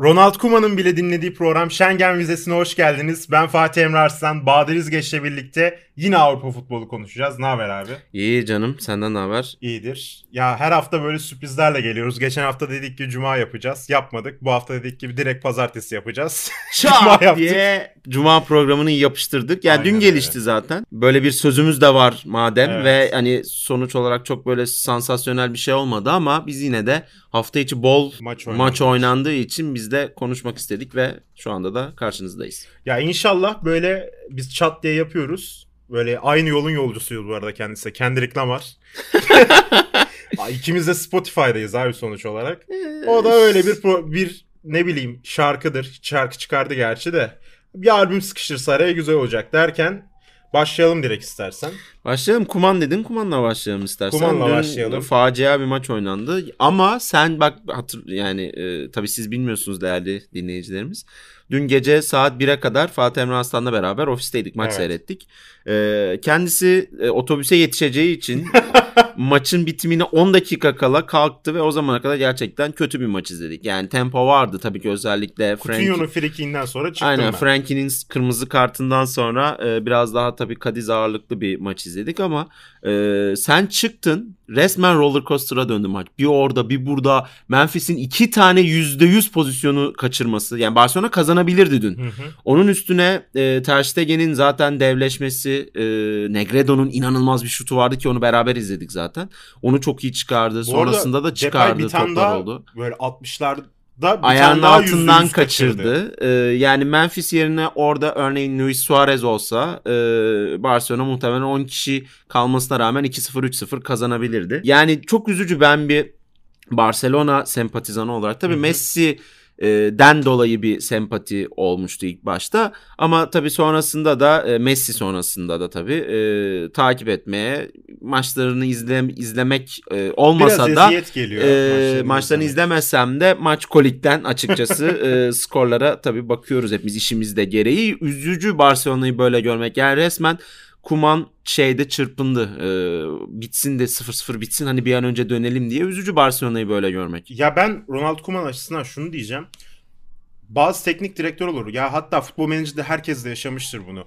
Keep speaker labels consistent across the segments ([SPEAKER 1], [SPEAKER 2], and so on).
[SPEAKER 1] Ronald Kuman'ın bile dinlediği program Schengen Vizesi'ne hoş geldiniz. Ben Fatih Emre Arslan. Bahadır İzgeç'le birlikte yine Avrupa futbolu konuşacağız. Ne haber abi?
[SPEAKER 2] İyi canım. Senden ne haber?
[SPEAKER 1] İyidir. Ya her hafta böyle sürprizlerle geliyoruz. Geçen hafta dedik ki cuma yapacağız. Yapmadık. Bu hafta dedik ki direkt pazartesi yapacağız.
[SPEAKER 2] cuma yaptık. diye cuma programını yapıştırdık. Yani Aynen dün gelişti öyle. zaten. Böyle bir sözümüz de var madem evet. ve hani sonuç olarak çok böyle sansasyonel bir şey olmadı ama biz yine de hafta içi bol maç, maç oynandığı için biz de konuşmak istedik ve şu anda da karşınızdayız.
[SPEAKER 1] Ya inşallah böyle biz çat diye yapıyoruz. Böyle aynı yolun yolcusuyuz bu arada kendisi. Kendi reklam var. İkimiz de Spotify'dayız abi sonuç olarak. O da öyle bir pro, bir ne bileyim şarkıdır. Şarkı çıkardı gerçi de. Bir albüm sıkıştırsa araya güzel olacak derken Başlayalım direkt istersen.
[SPEAKER 2] Başlayalım. Kuman dedin. Kumanla başlayalım istersen.
[SPEAKER 1] Kumanla Dün başlayalım.
[SPEAKER 2] Facia bir maç oynandı. Ama sen bak hatır yani e, tabii siz bilmiyorsunuz değerli dinleyicilerimiz. Dün gece saat 1'e kadar Fatih Emre Aslan'la beraber ofisteydik. Maç evet. seyrettik. E, kendisi e, otobüse yetişeceği için maçın bitimine 10 dakika kala kalktı ve o zamana kadar gerçekten kötü bir maç izledik. Yani tempo vardı tabii ki özellikle
[SPEAKER 1] Coutinho'nun frikiğinden sonra çıktım
[SPEAKER 2] Aynen,
[SPEAKER 1] ben.
[SPEAKER 2] Frankie'nin kırmızı kartından sonra e, biraz daha tabii Kadiz ağırlıklı bir maç izledik ama e, sen çıktın resmen roller coaster'a döndü maç. Bir orada bir burada Memphis'in iki tane %100 pozisyonu kaçırması. Yani Barcelona kazanabilirdi dün. Hı hı. Onun üstüne e, Ter Stegen'in zaten devleşmesi, e, Negredo'nun inanılmaz bir şutu vardı ki onu beraber izledik zaten. Onu çok iyi çıkardı. Bu Sonrasında da çıkardı bir daha oldu.
[SPEAKER 1] Böyle 60'lar da
[SPEAKER 2] bir ayağının tane altından kaçırdı. Ee, yani Memphis yerine orada örneğin Luis Suarez olsa e, Barcelona muhtemelen 10 kişi kalmasına rağmen 2-0 3-0 kazanabilirdi. Yani çok üzücü ben bir Barcelona sempatizanı olarak. Tabii Hı-hı. Messi e, den dolayı bir sempati olmuştu ilk başta. Ama tabii sonrasında da e, Messi sonrasında da tabii e, takip etmeye maçlarını izle, izlemek e, olmasa
[SPEAKER 1] Biraz
[SPEAKER 2] da
[SPEAKER 1] geliyor
[SPEAKER 2] e, maçlarını izlemesem de maç kolikten açıkçası e, skorlara tabii bakıyoruz hepimiz işimizde gereği. Üzücü Barcelona'yı böyle görmek yani resmen Kuman şeyde çırpındı. E, bitsin de 0-0 bitsin hani bir an önce dönelim diye. Üzücü Barcelona'yı böyle görmek.
[SPEAKER 1] Ya ben Ronald Kuman açısından şunu diyeceğim. Bazı teknik direktör olur. Ya hatta futbol menajerde herkes de yaşamıştır bunu.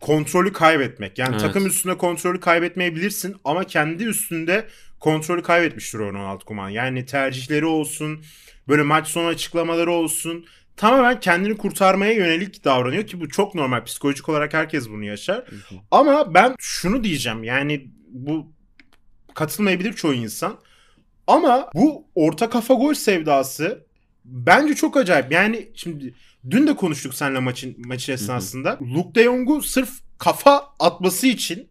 [SPEAKER 1] Kontrolü kaybetmek. Yani evet. takım üstünde kontrolü kaybetmeyebilirsin ama kendi üstünde kontrolü kaybetmiştir Ronald Kuman. Yani tercihleri olsun, böyle maç sonu açıklamaları olsun tamamen kendini kurtarmaya yönelik davranıyor ki bu çok normal. Psikolojik olarak herkes bunu yaşar. Ama ben şunu diyeceğim yani bu katılmayabilir çoğu insan. Ama bu orta kafa gol sevdası bence çok acayip. Yani şimdi dün de konuştuk seninle maçın maçı esnasında. Luke de Jong'u sırf kafa atması için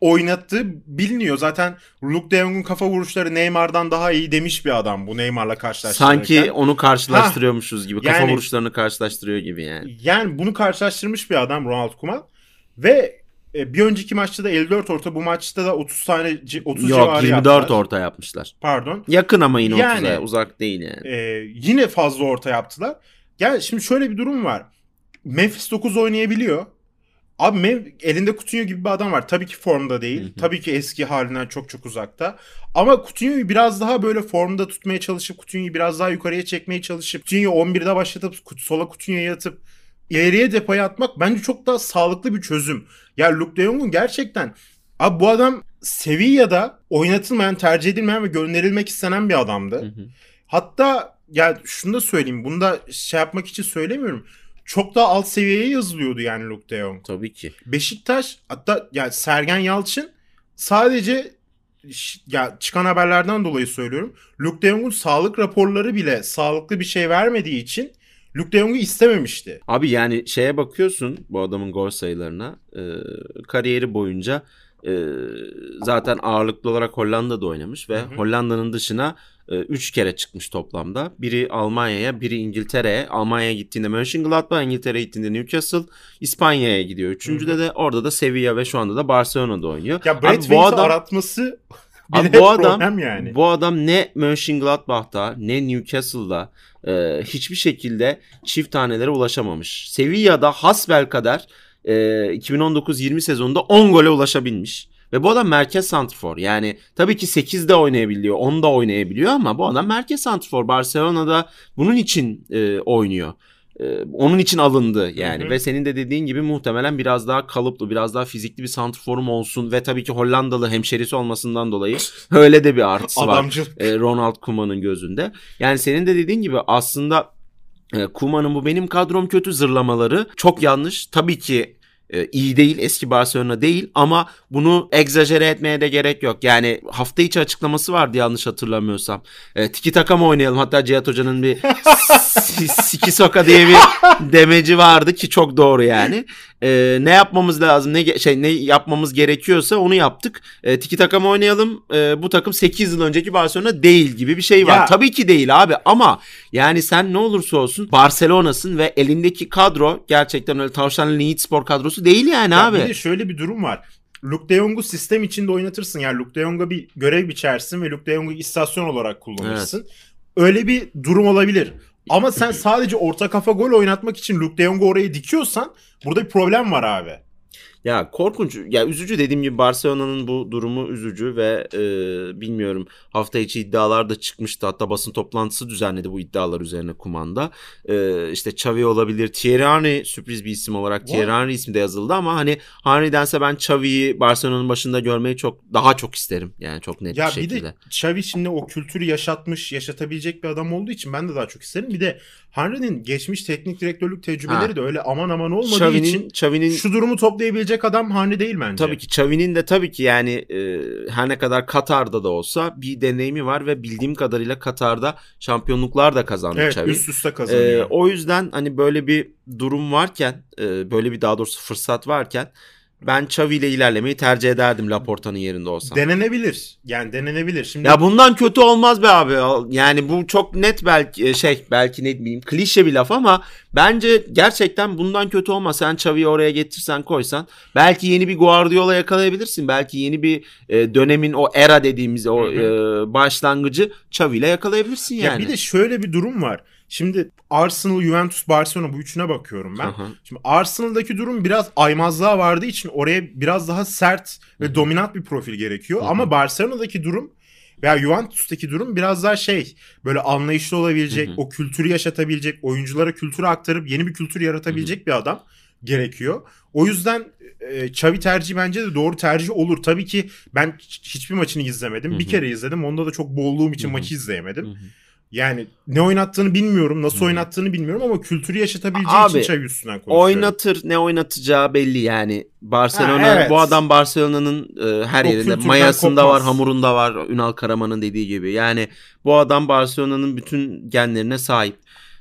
[SPEAKER 1] oynattığı biliniyor. Zaten Luke de Jong'un kafa vuruşları Neymar'dan daha iyi demiş bir adam bu Neymar'la karşılaştırırken.
[SPEAKER 2] Sanki onu karşılaştırıyormuşuz ha, gibi. Kafa yani, vuruşlarını karşılaştırıyor gibi yani.
[SPEAKER 1] Yani bunu karşılaştırmış bir adam Ronald Koeman. Ve e, bir önceki maçta da 54 orta bu maçta da 30 tane 30
[SPEAKER 2] Yok 24 yaptılar. orta yapmışlar.
[SPEAKER 1] Pardon.
[SPEAKER 2] Yakın ama yine yani, 30'a uzak değil yani.
[SPEAKER 1] E, yine fazla orta yaptılar. Yani şimdi şöyle bir durum var. Memphis 9 oynayabiliyor. Abi Mev elinde Coutinho gibi bir adam var. Tabii ki formda değil. Tabii ki eski halinden çok çok uzakta. Ama Coutinho'yu biraz daha böyle formda tutmaya çalışıp Coutinho'yu biraz daha yukarıya çekmeye çalışıp Coutinho'yu 11'de başlatıp sola Coutinho'yu atıp ileriye depoya atmak bence çok daha sağlıklı bir çözüm. Ya Luke de Jong'un gerçekten abi bu adam Sevilla'da oynatılmayan, tercih edilmeyen ve gönderilmek istenen bir adamdı. Hı hı. Hatta ya şunu da söyleyeyim. Bunu da şey yapmak için söylemiyorum çok daha alt seviyeye yazılıyordu yani Luke de Jong.
[SPEAKER 2] Tabii ki.
[SPEAKER 1] Beşiktaş hatta yani Sergen Yalçın sadece ya çıkan haberlerden dolayı söylüyorum. Luke de Jong'un sağlık raporları bile sağlıklı bir şey vermediği için Luke de Jong'u istememişti.
[SPEAKER 2] Abi yani şeye bakıyorsun bu adamın gol sayılarına. E, kariyeri boyunca e, zaten ağırlıklı olarak Hollanda'da oynamış ve Hollanda'nın dışına 3 e, kere çıkmış toplamda. Biri Almanya'ya, biri İngiltere'ye. Almanya'ya gittiğinde Mönchengladbach, İngiltere'ye gittiğinde Newcastle, İspanya'ya gidiyor. Üçüncüde de orada da Sevilla ve şu anda da Barcelona'da oynuyor.
[SPEAKER 1] Ya Brad bu adam aratması
[SPEAKER 2] Abi bu adam yani. bu adam ne Mönchengladbach'ta ne Newcastle'da e, hiçbir şekilde çift tanelere ulaşamamış. Sevilla'da hasbel kadar e, 2019-20 sezonunda 10 gole ulaşabilmiş. Ve bu adam merkez santrfor. Yani tabii ki 8'de oynayabiliyor, 10'da oynayabiliyor ama bu adam merkez santrfor. Barcelona'da bunun için e, oynuyor. E, onun için alındı yani.
[SPEAKER 1] Hı hı.
[SPEAKER 2] Ve senin de dediğin gibi muhtemelen biraz daha kalıplı, biraz daha fizikli bir santrforum olsun. Ve tabii ki Hollandalı hemşerisi olmasından dolayı öyle de bir artısı var
[SPEAKER 1] Adamcılık.
[SPEAKER 2] e, Ronald Koeman'ın gözünde. Yani senin de dediğin gibi aslında e, Koeman'ın bu benim kadrom kötü zırlamaları çok yanlış. Tabii ki iyi değil eski Barcelona değil ama bunu egzajere etmeye de gerek yok. Yani hafta içi açıklaması vardı yanlış hatırlamıyorsam. E, tiki taka mı oynayalım? Hatta Cihat Hoca'nın bir siki soka diye bir demeci vardı ki çok doğru yani. E, ne yapmamız lazım ne şey ne yapmamız gerekiyorsa onu yaptık. E, tiki taka mı oynayalım? E, bu takım 8 yıl önceki Barcelona değil gibi bir şey var.
[SPEAKER 1] Ya-
[SPEAKER 2] Tabii ki değil abi ama yani sen ne olursa olsun Barcelona'sın ve elindeki kadro gerçekten öyle tavşanlı Leeds spor kadrosu değil yani
[SPEAKER 1] Ya
[SPEAKER 2] abi.
[SPEAKER 1] Bir de şöyle bir durum var. Luke de Jong'u sistem içinde oynatırsın. Yani Luke de Jong'a bir görev biçersin ve Luke de Jong'u istasyon olarak kullanırsın. Öyle bir durum olabilir. Ama sen sadece orta kafa gol oynatmak için Luke de Jong'u oraya dikiyorsan burada bir problem var abi.
[SPEAKER 2] Ya korkunç. Ya üzücü dediğim gibi Barcelona'nın bu durumu üzücü ve e, bilmiyorum hafta içi iddialar da çıkmıştı. Hatta basın toplantısı düzenledi bu iddialar üzerine kumanda. E, işte Xavi olabilir. Thierry Henry sürpriz bir isim olarak Thierry Henry ismi de yazıldı ama hani Henry'dense ben Xavi'yi Barcelona'nın başında görmeyi çok daha çok isterim. Yani çok net
[SPEAKER 1] Ya
[SPEAKER 2] bir
[SPEAKER 1] bir
[SPEAKER 2] şekilde.
[SPEAKER 1] de Xavi şimdi o kültürü yaşatmış, yaşatabilecek bir adam olduğu için ben de daha çok isterim. Bir de Henry'nin geçmiş teknik direktörlük tecrübeleri
[SPEAKER 2] Ha.
[SPEAKER 1] de öyle aman aman olmadığı
[SPEAKER 2] Xavi'nin,
[SPEAKER 1] için
[SPEAKER 2] Xavi'nin
[SPEAKER 1] şu durumu toplayabilecek adam Henry değil bence.
[SPEAKER 2] Tabii ki Xavi'nin de tabii ki yani e, her ne kadar Katar'da da olsa bir deneyimi var ve bildiğim kadarıyla Katar'da şampiyonluklar da kazandı
[SPEAKER 1] Evet
[SPEAKER 2] Xavi.
[SPEAKER 1] üst üste
[SPEAKER 2] E,
[SPEAKER 1] kazanıyor.
[SPEAKER 2] o yüzden hani böyle bir durum varken, e, böyle bir daha doğrusu fırsat varken ben Xavi ile ilerlemeyi tercih ederdim Laporta'nın yerinde olsam.
[SPEAKER 1] Denenebilir. Yani denenebilir. Şimdi
[SPEAKER 2] ya bundan kötü olmaz be abi. Yani bu çok net belki e, şey belki ne bileyim klişe bir laf ama bence gerçekten bundan kötü olmaz. Sen Xavi'yi oraya getirsen koysan belki yeni bir Guardiola yakalayabilirsin. Belki yeni bir e, dönemin o era dediğimiz o e, başlangıcı Xavi ile yakalayabilirsin
[SPEAKER 1] ya
[SPEAKER 2] yani.
[SPEAKER 1] bir de şöyle bir durum var. Şimdi Arsenal, Juventus, Barcelona bu üçüne bakıyorum ben.
[SPEAKER 2] Hı.
[SPEAKER 1] Şimdi Arsenal'daki durum biraz aymazlığa vardığı için oraya biraz daha sert ve
[SPEAKER 2] Hı hı.
[SPEAKER 1] dominant bir profil gerekiyor.
[SPEAKER 2] Hı hı.
[SPEAKER 1] Ama Barcelona'daki durum veya Juventus'taki durum biraz daha şey böyle anlayışlı olabilecek,
[SPEAKER 2] Hı hı.
[SPEAKER 1] o kültürü yaşatabilecek, oyunculara kültürü aktarıp yeni bir kültür yaratabilecek bir adam gerekiyor. O yüzden e, Xavi tercihi bence de doğru tercih olur. Tabii ki ben hiçbir maçını izlemedim.
[SPEAKER 2] Hı
[SPEAKER 1] Bir kere izledim. Onda da çok boğulduğum için
[SPEAKER 2] Hı hı.
[SPEAKER 1] maçı izleyemedim.
[SPEAKER 2] Hı hı.
[SPEAKER 1] Yani ne oynattığını bilmiyorum, nasıl oynattığını bilmiyorum ama kültürü yaşatabileceği
[SPEAKER 2] Abi,
[SPEAKER 1] için Xavi üstünden konuşuyorum.
[SPEAKER 2] Oynatır ne oynatacağı belli yani. Barcelona
[SPEAKER 1] Ha, evet.
[SPEAKER 2] bu adam Barcelona'nın e, her
[SPEAKER 1] O
[SPEAKER 2] yerinde mayasında
[SPEAKER 1] kopmaz.
[SPEAKER 2] var, hamurunda var Ünal Karaman'ın dediği gibi. Yani bu adam Barcelona'nın bütün genlerine sahip.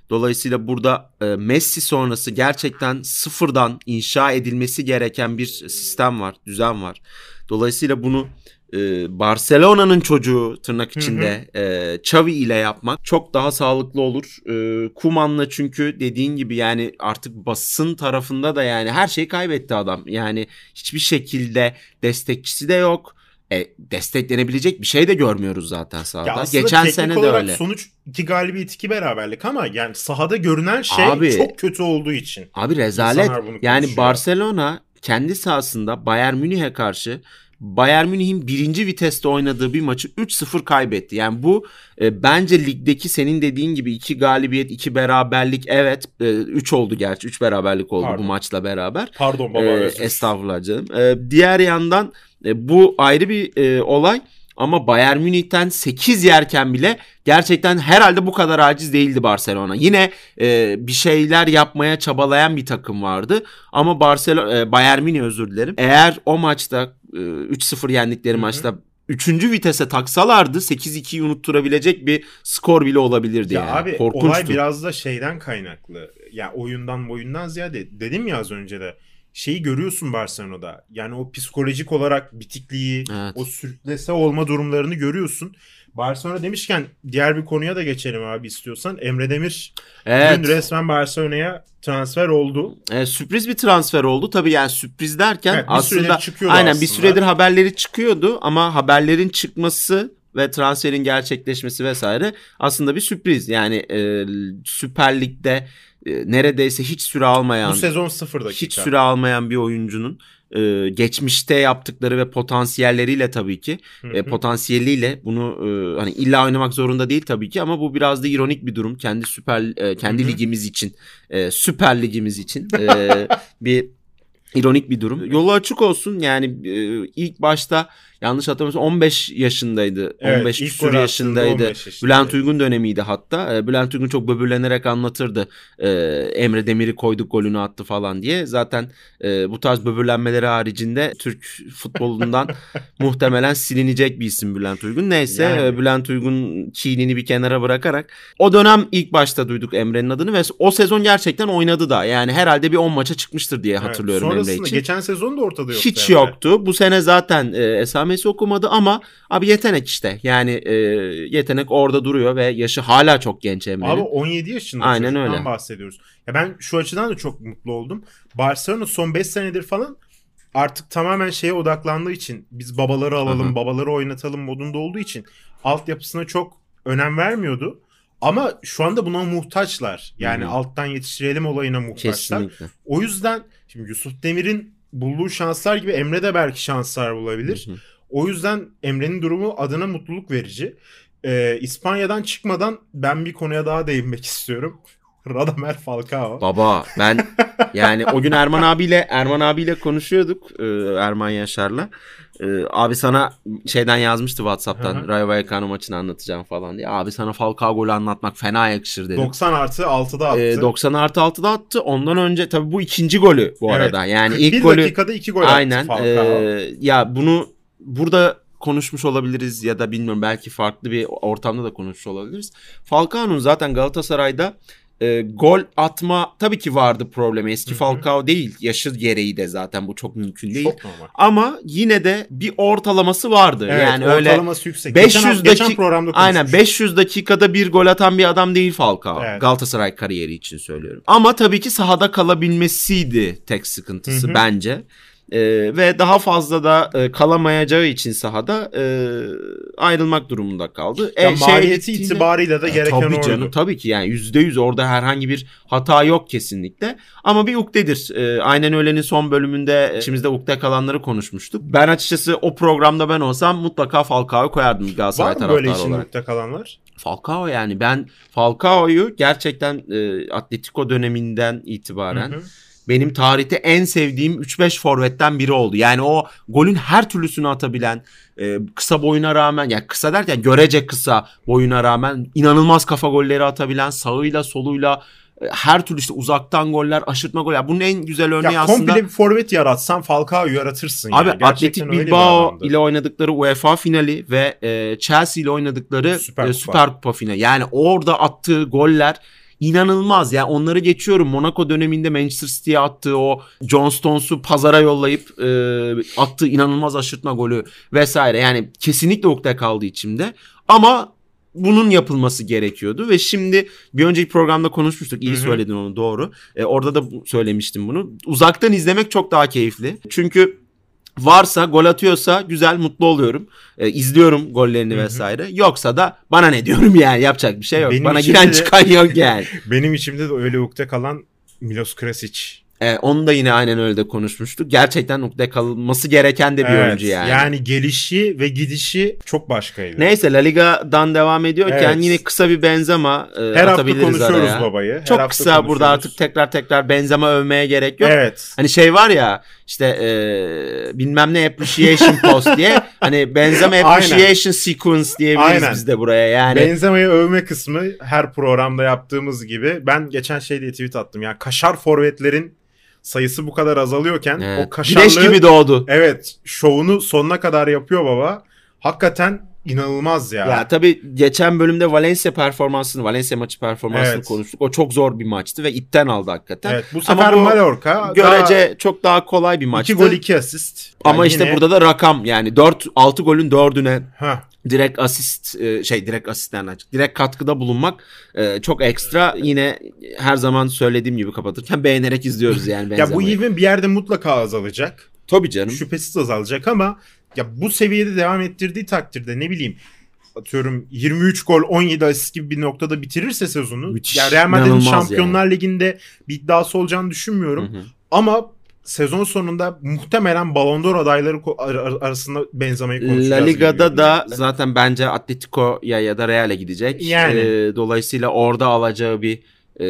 [SPEAKER 2] Dolayısıyla burada e, Messi sonrası gerçekten sıfırdan inşa edilmesi gereken bir sistem var, düzen var. Dolayısıyla bunu e, Barcelona'nın çocuğu tırnak
[SPEAKER 1] Hı hı.
[SPEAKER 2] içinde e, Xavi ile yapmak çok daha sağlıklı olur. E, Kuman'la çünkü dediğin gibi yani artık basın tarafında da yani her şeyi kaybetti adam. Yani hiçbir şekilde destekçisi de yok. E, desteklenebilecek bir şey de görmüyoruz zaten sahada. Geçen sene de öyle.
[SPEAKER 1] sonuç iki galibiyet iki beraberlik ama yani sahada görünen şey
[SPEAKER 2] Abi,
[SPEAKER 1] çok kötü olduğu için.
[SPEAKER 2] Abi rezalet. Yani. Barcelona kendi sahasında Bayern Münih'e karşı Bayern Münih'in birinci viteste oynadığı bir maçı 3-0 kaybetti. Yani bu e, bence ligdeki senin dediğin gibi iki galibiyet, iki beraberlik evet 3 oldu gerçi 3 beraberlik oldu
[SPEAKER 1] Pardon.
[SPEAKER 2] bu maçla beraber.
[SPEAKER 1] Pardon baba. Özür.
[SPEAKER 2] estağfurullah canım. Ee, diğer yandan e, bu ayrı bir e, olay ama Bayern Münih'ten 8 yerken bile gerçekten herhalde bu kadar aciz değildi Barcelona. Yine e, bir şeyler yapmaya çabalayan bir takım vardı ama Barcelona e, Bayern Münih özür dilerim. Eğer o maçta e, 3-0 yendikleri
[SPEAKER 1] Hı hı.
[SPEAKER 2] maçta Üçüncü vitese taksalardı 8-2'yi unutturabilecek bir skor bile olabilirdi
[SPEAKER 1] Ya
[SPEAKER 2] yani.
[SPEAKER 1] abi
[SPEAKER 2] Korkunçtu.
[SPEAKER 1] olay biraz da şeyden kaynaklı. Ya oyundan boyundan ziyade dedim ya az önce de şeyi görüyorsun Barcelona'da. Yani o psikolojik olarak bitikliği,
[SPEAKER 2] Evet.
[SPEAKER 1] o sürüklese olma durumlarını görüyorsun. Barcelona demişken diğer bir konuya da geçelim abi istiyorsan. Emre Demir
[SPEAKER 2] Evet.
[SPEAKER 1] dün resmen Barcelona'ya transfer oldu.
[SPEAKER 2] E, sürpriz bir transfer oldu. Tabii yani sürpriz derken
[SPEAKER 1] Evet,
[SPEAKER 2] aslında aynen
[SPEAKER 1] aslında.
[SPEAKER 2] bir süredir haberleri çıkıyordu ama haberlerin çıkması ve transferin gerçekleşmesi vesaire aslında bir sürpriz. Yani e, Süper Lig'de e, neredeyse hiç süre almayan
[SPEAKER 1] Bu sezon sıfır dakika.
[SPEAKER 2] hiç süre almayan bir oyuncunun e, geçmişte yaptıkları ve potansiyelleriyle tabii ki
[SPEAKER 1] Hı
[SPEAKER 2] e, potansiyeliyle bunu e, hani illa oynamak zorunda değil tabii ki ama bu biraz da ironik bir durum kendi süper e, kendi
[SPEAKER 1] Hı hı.
[SPEAKER 2] ligimiz için e, süper ligimiz için e, bir ironik bir durum. Yolu açık olsun yani e, ilk başta yanlış hatırlamıyorsam 15 yaşındaydı.
[SPEAKER 1] Evet,
[SPEAKER 2] 15
[SPEAKER 1] ilk
[SPEAKER 2] küsur yaşındaydı.
[SPEAKER 1] 15 yaşındaydı.
[SPEAKER 2] Bülent Uygun dönemiydi hatta. E, Bülent Uygun çok böbürlenerek anlatırdı. E, Emre Demir'i koyduk golünü attı falan diye. Zaten e, bu tarz böbürlenmeleri haricinde Türk futbolundan muhtemelen silinecek bir isim Bülent Uygun. Neyse
[SPEAKER 1] Yani.
[SPEAKER 2] e, Bülent Uygun kinini bir kenara bırakarak o dönem ilk başta duyduk Emre'nin adını ve o sezon gerçekten oynadı da. Yani herhalde bir 10 maça çıkmıştır diye
[SPEAKER 1] Evet,
[SPEAKER 2] hatırlıyorum Emre
[SPEAKER 1] Sonrasında
[SPEAKER 2] için.
[SPEAKER 1] geçen sezon da ortada yoktu.
[SPEAKER 2] Hiç
[SPEAKER 1] Emre.
[SPEAKER 2] yoktu. Bu sene zaten e, esamesi okumadı ama abi yetenek işte. Yani e, yetenek orada duruyor ve yaşı hala çok genç Emre'nin.
[SPEAKER 1] Abi 17 yaşında
[SPEAKER 2] Aynen öyle.
[SPEAKER 1] bahsediyoruz. Ya ben şu açıdan da çok mutlu oldum. Barcelona son 5 senedir falan artık tamamen şeye odaklandığı için biz babaları alalım,
[SPEAKER 2] Aha.
[SPEAKER 1] babaları oynatalım modunda olduğu için altyapısına çok önem vermiyordu. Ama şu anda buna muhtaçlar. Yani
[SPEAKER 2] Hı hı.
[SPEAKER 1] alttan yetiştirelim olayına muhtaçlar.
[SPEAKER 2] Kesinlikle.
[SPEAKER 1] O yüzden şimdi Yusuf Demir'in bulduğu şanslar gibi Emre de belki şanslar bulabilir.
[SPEAKER 2] Hı hı.
[SPEAKER 1] O yüzden Emre'nin durumu adına mutluluk verici. Ee, İspanya'dan çıkmadan ben bir konuya daha değinmek istiyorum. Radamel Falcao.
[SPEAKER 2] Baba ben yani o gün Erman abiyle Erman abiyle konuşuyorduk e, Erman Yaşar'la. E, abi sana şeyden yazmıştı WhatsApp'tan. Rayo Vallecano maçını anlatacağım falan diye. Abi sana Falcao golü anlatmak fena yakışır dedim.
[SPEAKER 1] 90 artı 6'da attı.
[SPEAKER 2] E, 90 artı 6'da attı. Ondan önce tabii bu ikinci golü bu
[SPEAKER 1] Evet.
[SPEAKER 2] arada. Yani
[SPEAKER 1] 41
[SPEAKER 2] ilk golü
[SPEAKER 1] dakikada 2 gol
[SPEAKER 2] Aynen.
[SPEAKER 1] attı Falcao.
[SPEAKER 2] Ee, ya bunu burada konuşmuş olabiliriz ya da bilmiyorum belki farklı bir ortamda da konuşmuş olabiliriz. Falcao'nun zaten Galatasaray'da e, gol atma tabii ki vardı problemi. Eski. Falcao değil. Yaşı gereği de zaten bu çok mümkün değil.
[SPEAKER 1] Çok normal.
[SPEAKER 2] Ama yine de bir ortalaması vardı.
[SPEAKER 1] Evet,
[SPEAKER 2] yani öyle
[SPEAKER 1] ortalaması yüksek.
[SPEAKER 2] 500
[SPEAKER 1] geçen, geçen
[SPEAKER 2] dakik-
[SPEAKER 1] programda
[SPEAKER 2] Aynen
[SPEAKER 1] konuşmuştuk.
[SPEAKER 2] 500 dakikada bir gol atan bir adam değil Falcao.
[SPEAKER 1] Evet.
[SPEAKER 2] Galatasaray kariyeri için söylüyorum. Ama tabii ki sahada kalabilmesiydi tek sıkıntısı
[SPEAKER 1] Hı hı.
[SPEAKER 2] bence. Ee, ve daha fazla da e, kalamayacağı için sahada e, ayrılmak durumunda kaldı.
[SPEAKER 1] Ya
[SPEAKER 2] E, şey
[SPEAKER 1] maliyeti
[SPEAKER 2] gittiğinde-
[SPEAKER 1] itibarıyla da
[SPEAKER 2] E,
[SPEAKER 1] gereken
[SPEAKER 2] tabii
[SPEAKER 1] oydu.
[SPEAKER 2] canım tabii ki yani yüzde yüz orada herhangi bir hata yok kesinlikle. Ama bir ukdedir. E, aynen öyle'nin son bölümünde e, içimizde ukde kalanları konuşmuştuk. Ben açıkçası o programda ben olsam mutlaka Falcao'yu koyardım Galatasaray
[SPEAKER 1] Var mı
[SPEAKER 2] taraftarı
[SPEAKER 1] böyle için
[SPEAKER 2] olarak.
[SPEAKER 1] nokta kalanlar?
[SPEAKER 2] Falcao yani ben Falcao'yu gerçekten e, Atletico döneminden itibaren
[SPEAKER 1] Hı hı.
[SPEAKER 2] Benim tarihte en sevdiğim 3-5 forvetten biri oldu. Yani o golün her türlüsünü atabilen e, kısa boyuna rağmen yani kısa derken görece kısa boyuna rağmen inanılmaz kafa golleri atabilen sağıyla soluyla e, her türlü işte uzaktan goller, aşırtma goller. Bunun en güzel örneği
[SPEAKER 1] Ya
[SPEAKER 2] aslında
[SPEAKER 1] komple bir forvet yaratsan Falcao'yu yaratırsın.
[SPEAKER 2] Abi
[SPEAKER 1] yani.
[SPEAKER 2] Atletik Bilbao ile oynadıkları UEFA finali ve e, Chelsea ile oynadıkları
[SPEAKER 1] Süper
[SPEAKER 2] e,
[SPEAKER 1] Kupa.
[SPEAKER 2] Süper Kupa finali. Yani orada attığı goller inanılmaz. Yani onları geçiyorum. Monaco döneminde Manchester City'ye attığı o John Stones'u pazara yollayıp e, attığı inanılmaz aşırtma golü vesaire. Yani kesinlikle ukde kaldı içimde. Ama bunun yapılması gerekiyordu ve şimdi bir önceki programda konuşmuştuk. İyi söyledin onu doğru. E, orada da söylemiştim bunu. Uzaktan izlemek çok daha keyifli. Çünkü varsa gol atıyorsa güzel mutlu oluyorum. E, izliyorum gollerini
[SPEAKER 1] Hı hı.
[SPEAKER 2] vesaire. Yoksa da bana ne diyorum yani yapacak bir şey yok.
[SPEAKER 1] Benim
[SPEAKER 2] bana giren
[SPEAKER 1] de-
[SPEAKER 2] çıkan yok yani.
[SPEAKER 1] Benim içimde de öyle ukde kalan Milos Krasic.
[SPEAKER 2] E, onu da yine aynen öyle de konuşmuştuk. Gerçekten ukde kalınması gereken de bir
[SPEAKER 1] Evet,
[SPEAKER 2] oyuncu yani.
[SPEAKER 1] Yani gelişi ve gidişi çok başkaydı.
[SPEAKER 2] Neyse La Liga'dan devam ediyorken
[SPEAKER 1] Evet.
[SPEAKER 2] yine kısa bir Benzema e,
[SPEAKER 1] Her hafta
[SPEAKER 2] atabiliriz
[SPEAKER 1] konuşuyoruz
[SPEAKER 2] araya.
[SPEAKER 1] babayı. Her
[SPEAKER 2] Çok
[SPEAKER 1] hafta
[SPEAKER 2] kısa burada artık tekrar tekrar Benzema övmeye gerek yok.
[SPEAKER 1] Evet.
[SPEAKER 2] Hani şey var ya işte e, bilmem ne appreciation post diye hani Benzema appreciation sequence diyebiliriz
[SPEAKER 1] Aynen.
[SPEAKER 2] biz de buraya yani.
[SPEAKER 1] Benzema'yı övme kısmı her programda yaptığımız gibi. Ben geçen şey diye tweet attım. Yani kaşar forvetlerin sayısı bu kadar azalıyorken
[SPEAKER 2] Evet.
[SPEAKER 1] o kaşarlı
[SPEAKER 2] Güneş gibi doğdu.
[SPEAKER 1] evet şovunu sonuna kadar yapıyor baba. Hakikaten inanılmaz ya.
[SPEAKER 2] Ya tabii geçen bölümde Valencia performansını, Valencia maçı performansını
[SPEAKER 1] Evet.
[SPEAKER 2] konuştuk. O çok zor bir maçtı ve ipten aldı hakikaten.
[SPEAKER 1] evet, bu
[SPEAKER 2] Ama
[SPEAKER 1] sefer
[SPEAKER 2] bu
[SPEAKER 1] Mallorca
[SPEAKER 2] Görece çok daha kolay bir
[SPEAKER 1] daha
[SPEAKER 2] maçtı.
[SPEAKER 1] 2 gol 2 asist.
[SPEAKER 2] Ama
[SPEAKER 1] Yani
[SPEAKER 2] işte
[SPEAKER 1] yine-
[SPEAKER 2] burada da rakam yani 4 6 golün 4'üne
[SPEAKER 1] Heh,
[SPEAKER 2] direkt asist e, şey direkt asistten açık. Direkt katkıda bulunmak e, çok ekstra. Yine her zaman söylediğim gibi kapatırken beğenerek izliyoruz yani
[SPEAKER 1] ya bu even bir yerde mutlaka azalacak.
[SPEAKER 2] Tabii canım.
[SPEAKER 1] Şüphesiz azalacak ama ya bu seviyede devam ettirdiği takdirde ne bileyim atıyorum 23 gol 17 asist gibi bir noktada bitirirse sezonu
[SPEAKER 2] Müthiş,
[SPEAKER 1] ya Real Madrid'in Şampiyonlar Ligi'nde bir iddiası olacağını düşünmüyorum.
[SPEAKER 2] Hı hı.
[SPEAKER 1] Ama sezon sonunda muhtemelen Ballon d'Or adayları arasında benzemeyi konuşacağız.
[SPEAKER 2] La Liga'da da zaten bence Atletico'ya ya da Real'e gidecek.
[SPEAKER 1] Yani.
[SPEAKER 2] Ee, dolayısıyla orada alacağı bir e,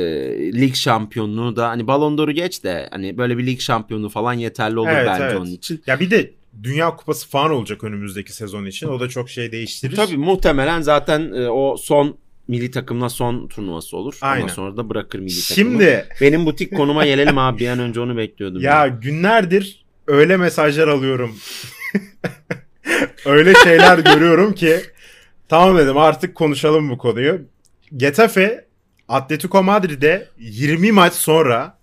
[SPEAKER 2] lig şampiyonluğu da hani Ballon d'Or'u geç de hani böyle bir lig şampiyonluğu falan yeterli olur
[SPEAKER 1] Evet,
[SPEAKER 2] bence
[SPEAKER 1] evet.
[SPEAKER 2] onun için.
[SPEAKER 1] Ya bir de Dünya Kupası falan olacak önümüzdeki sezon için. O da çok şey değiştirir.
[SPEAKER 2] Tabii muhtemelen zaten e, o son milli takımla son turnuvası olur.
[SPEAKER 1] Aynen.
[SPEAKER 2] Ondan sonra da bırakır milli takımı.
[SPEAKER 1] Şimdi
[SPEAKER 2] Benim butik konuma gelelim abi bir an önce onu bekliyordum.
[SPEAKER 1] ya günlerdir öyle mesajlar alıyorum. öyle şeyler görüyorum ki tamam dedim artık konuşalım bu konuyu. Getafe Atletico Madrid'e 20 maç sonra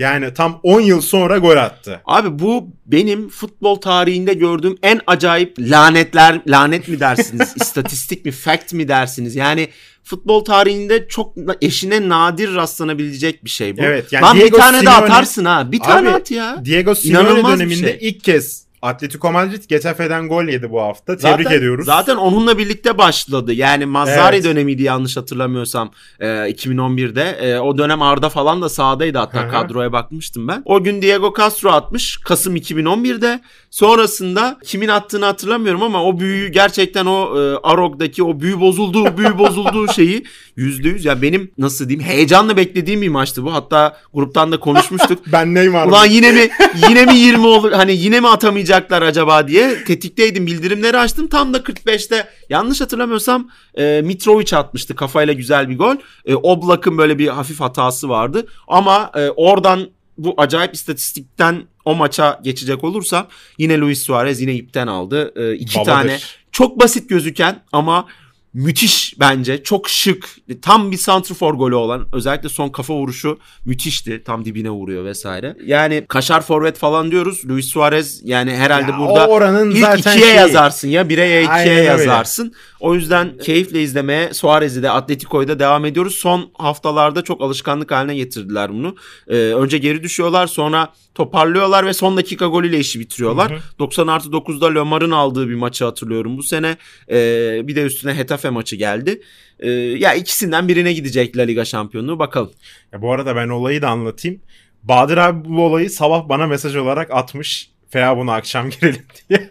[SPEAKER 1] yani tam 10 yıl sonra gol attı.
[SPEAKER 2] Abi bu benim futbol tarihinde gördüğüm en acayip lanetler, lanet mi dersiniz, istatistik mi, fact mi dersiniz? Yani futbol tarihinde çok eşine nadir rastlanabilecek bir şey bu.
[SPEAKER 1] Evet, yani
[SPEAKER 2] Lan bir
[SPEAKER 1] Diego
[SPEAKER 2] tane de
[SPEAKER 1] Simeone-
[SPEAKER 2] atarsın ha. Bir tane
[SPEAKER 1] Abi,
[SPEAKER 2] at ya.
[SPEAKER 1] Diego Simeone
[SPEAKER 2] İnanılmaz bir
[SPEAKER 1] döneminde
[SPEAKER 2] şey.
[SPEAKER 1] ilk kez Atletico Madrid Getafe'den gol yedi bu hafta. Tebrik
[SPEAKER 2] zaten,
[SPEAKER 1] ediyoruz.
[SPEAKER 2] Zaten onunla birlikte başladı. Yani Mazzari
[SPEAKER 1] Evet.
[SPEAKER 2] dönemiydi yanlış hatırlamıyorsam e, 2011'de. E, o dönem Arda falan da sahadaydı hatta kadroya bakmıştım ben. O gün Diego Castro atmış Kasım 2011'de. Sonrasında kimin attığını hatırlamıyorum ama o büyüyü gerçekten o e, Arog'daki o büyü bozulduğu büyü bozulduğu şeyi %100 ya benim nasıl diyeyim heyecanla beklediğim bir maçtı bu. Hatta gruptan da konuşmuştuk.
[SPEAKER 1] ben Neymar.
[SPEAKER 2] Ulan yine mi yine mi 20 olur hani yine mi atamayacaklar acaba diye tetikteydim bildirimleri açtım tam da 45'te yanlış hatırlamıyorsam e, Mitrovic atmıştı kafayla güzel bir gol. E, Oblak'ın böyle bir hafif hatası vardı ama e, oradan bu acayip istatistikten o maça geçecek olursam yine Luis Suarez yine ipten aldı. E, iki
[SPEAKER 1] Babadır.
[SPEAKER 2] tane çok basit gözüken ama müthiş bence. Çok şık. Tam bir santrfor golü olan özellikle son kafa vuruşu müthişti. Tam dibine vuruyor vesaire. Yani kaşar forvet falan diyoruz. Luis Suarez yani herhalde
[SPEAKER 1] Ya
[SPEAKER 2] burada
[SPEAKER 1] oranın
[SPEAKER 2] ilk
[SPEAKER 1] zaten
[SPEAKER 2] ikiye
[SPEAKER 1] şeyi.
[SPEAKER 2] yazarsın ya bire ya ikiye
[SPEAKER 1] Aynen öyle.
[SPEAKER 2] yazarsın. O yüzden keyifle izlemeye Suarez'i de Atletico'yu da devam ediyoruz. Son haftalarda çok alışkanlık haline getirdiler bunu. Ee, önce geri düşüyorlar sonra toparlıyorlar ve son dakika golüyle işi bitiriyorlar.
[SPEAKER 1] Hı hı.
[SPEAKER 2] 90 artı 9'da Lömar'ın aldığı bir maçı hatırlıyorum bu sene. Ee, bir de üstüne Hetafe maçı geldi. Ee, ya ikisinden birine gidecek La Liga şampiyonluğu bakalım.
[SPEAKER 1] Ya bu arada ben olayı da anlatayım. Bahadır abi bu olayı sabah bana mesaj olarak atmış. Feya bunu akşam girelim diye.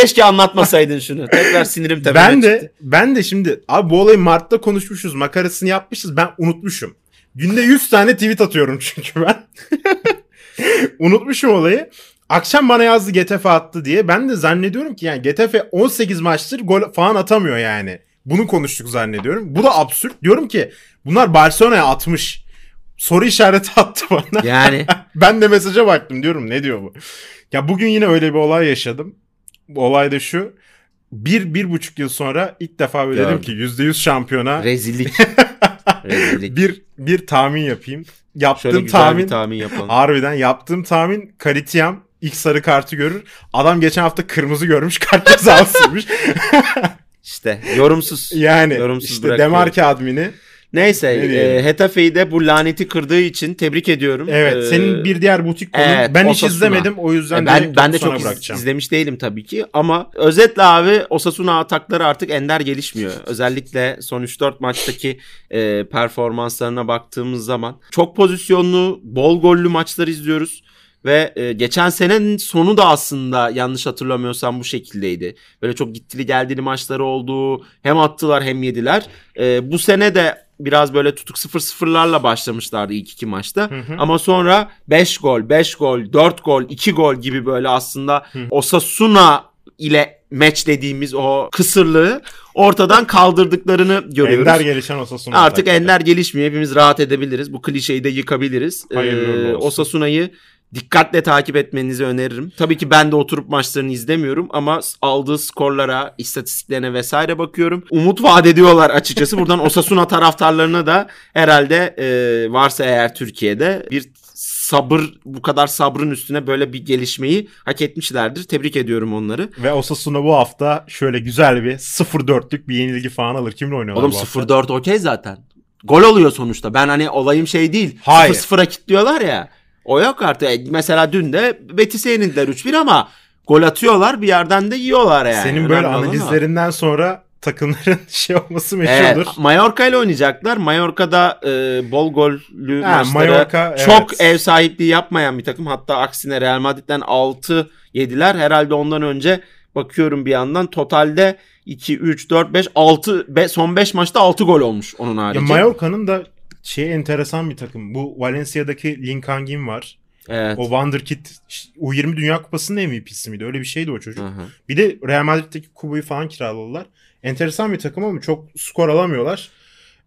[SPEAKER 2] Keşke anlatmasaydın şunu. Tekrar sinirim tepeme
[SPEAKER 1] ben de
[SPEAKER 2] çıktı.
[SPEAKER 1] ben de şimdi abi bu olayı Mart'ta konuşmuşuz. Makarasını yapmışız. Ben unutmuşum. Günde 100 tane tweet atıyorum çünkü ben. unutmuşum olayı. Akşam bana yazdı Getafe attı diye. Ben de zannediyorum ki yani Getafe 18 maçtır gol falan atamıyor yani. Bunu konuştuk zannediyorum. Bu da absürt. Diyorum ki bunlar Barcelona'ya atmış. Soru işareti attı bana.
[SPEAKER 2] Yani
[SPEAKER 1] Ben de mesaja baktım diyorum ne diyor bu? Ya bugün yine öyle bir olay yaşadım. Bu olay da şu. Bir, bir buçuk yıl sonra ilk defa böyle dedim ki yüzde yüz şampiyona
[SPEAKER 2] rezillik. rezillik.
[SPEAKER 1] bir, bir tahmin yapayım. Yaptığım
[SPEAKER 2] Şöyle güzel
[SPEAKER 1] tahmin,
[SPEAKER 2] bir tahmin yapalım.
[SPEAKER 1] harbiden yaptığım tahmin Karitiyam ilk sarı kartı görür. Adam geçen hafta kırmızı görmüş kart cezasıymış.
[SPEAKER 2] İşte yorumsuz.
[SPEAKER 1] yani
[SPEAKER 2] Yorumsuz
[SPEAKER 1] işte. Demarke admini.
[SPEAKER 2] Neyse
[SPEAKER 1] Ne
[SPEAKER 2] e, Hetafe'yi de bu laneti kırdığı için tebrik ediyorum.
[SPEAKER 1] Evet
[SPEAKER 2] Ee,
[SPEAKER 1] senin bir diğer butik konun.
[SPEAKER 2] evet,
[SPEAKER 1] ben hiç
[SPEAKER 2] Osasuna.
[SPEAKER 1] izlemedim o yüzden
[SPEAKER 2] e, ben ben de çok
[SPEAKER 1] bırakacağım.
[SPEAKER 2] izlemiş değilim tabii ki ama özetle abi Osasuna atakları artık ender gelişmiyor. Özellikle son 3-4 maçtaki e, performanslarına baktığımız zaman çok pozisyonlu, bol gollü maçlar izliyoruz. Ve e, geçen senenin sonu da aslında yanlış hatırlamıyorsam bu şekildeydi. Böyle çok gittili geldili maçları oldu. Hem attılar hem yediler. E, bu sene de biraz böyle tutuk 0-0'larla başlamışlardı ilk iki maçta.
[SPEAKER 1] Hı hı.
[SPEAKER 2] Ama sonra 5 gol, 5 gol, 4 gol, 2 gol gibi böyle aslında
[SPEAKER 1] Hı.
[SPEAKER 2] Osasuna ile matchlediğimiz o kısırlığı ortadan kaldırdıklarını görüyoruz.
[SPEAKER 1] Ender gelişen Osasuna.
[SPEAKER 2] Artık
[SPEAKER 1] atakları.
[SPEAKER 2] ender gelişmiyor. Hepimiz rahat edebiliriz. Bu klişeyi de yıkabiliriz.
[SPEAKER 1] Hayırlı
[SPEAKER 2] Ee. Osasuna'yı dikkatle takip etmenizi öneririm. Tabii ki ben de oturup maçlarını izlemiyorum ama aldığı skorlara, istatistiklerine vesaire bakıyorum. Umut vaat ediyorlar açıkçası. Buradan Osasuna taraftarlarına da herhalde e, varsa eğer Türkiye'de bir sabır bu kadar sabrın üstüne böyle bir gelişmeyi hak etmişlerdir. Tebrik ediyorum onları.
[SPEAKER 1] Ve Osasuna bu hafta şöyle güzel bir 0-4'lük bir yenilgi falan alır. Kimle oynuyorlar
[SPEAKER 2] Oğlum
[SPEAKER 1] bu hafta?
[SPEAKER 2] 0-4 okey zaten. Gol oluyor sonuçta. Ben hani olayım şey değil.
[SPEAKER 1] Hayır.
[SPEAKER 2] 0-0'a kilitliyorlar ya. O yok artık. E, Mesela dün de Betis'e yenildiler 3-1 ama gol atıyorlar bir yerden de yiyorlar yani.
[SPEAKER 1] Senin böyle
[SPEAKER 2] Önemli
[SPEAKER 1] analizlerinden sonra takımların şey olması
[SPEAKER 2] Evet,
[SPEAKER 1] meşhurdur.
[SPEAKER 2] Mallorca ile oynayacaklar. Mallorca'da e, bol gollü
[SPEAKER 1] Ha,
[SPEAKER 2] maçlara
[SPEAKER 1] Mallorca,
[SPEAKER 2] çok
[SPEAKER 1] evet.
[SPEAKER 2] ev sahipliği yapmayan bir takım. Hatta aksine Real Madrid'den 6 yediler. Herhalde ondan önce bakıyorum bir yandan totalde 2 3 4 5 6 be, son 5 maçta 6 gol olmuş onun
[SPEAKER 1] Ya
[SPEAKER 2] harici.
[SPEAKER 1] Mallorca'nın da şey enteresan bir takım. Bu Valencia'daki Linkangin var.
[SPEAKER 2] evet.
[SPEAKER 1] O Wonderkid U20 Dünya Kupası'nın MVP'si miydi? Öyle bir şeydi o çocuk.
[SPEAKER 2] Hı hı.
[SPEAKER 1] Bir de Real Madrid'deki Kubu'yu falan kiraladılar. Enteresan bir takım ama çok skor alamıyorlar.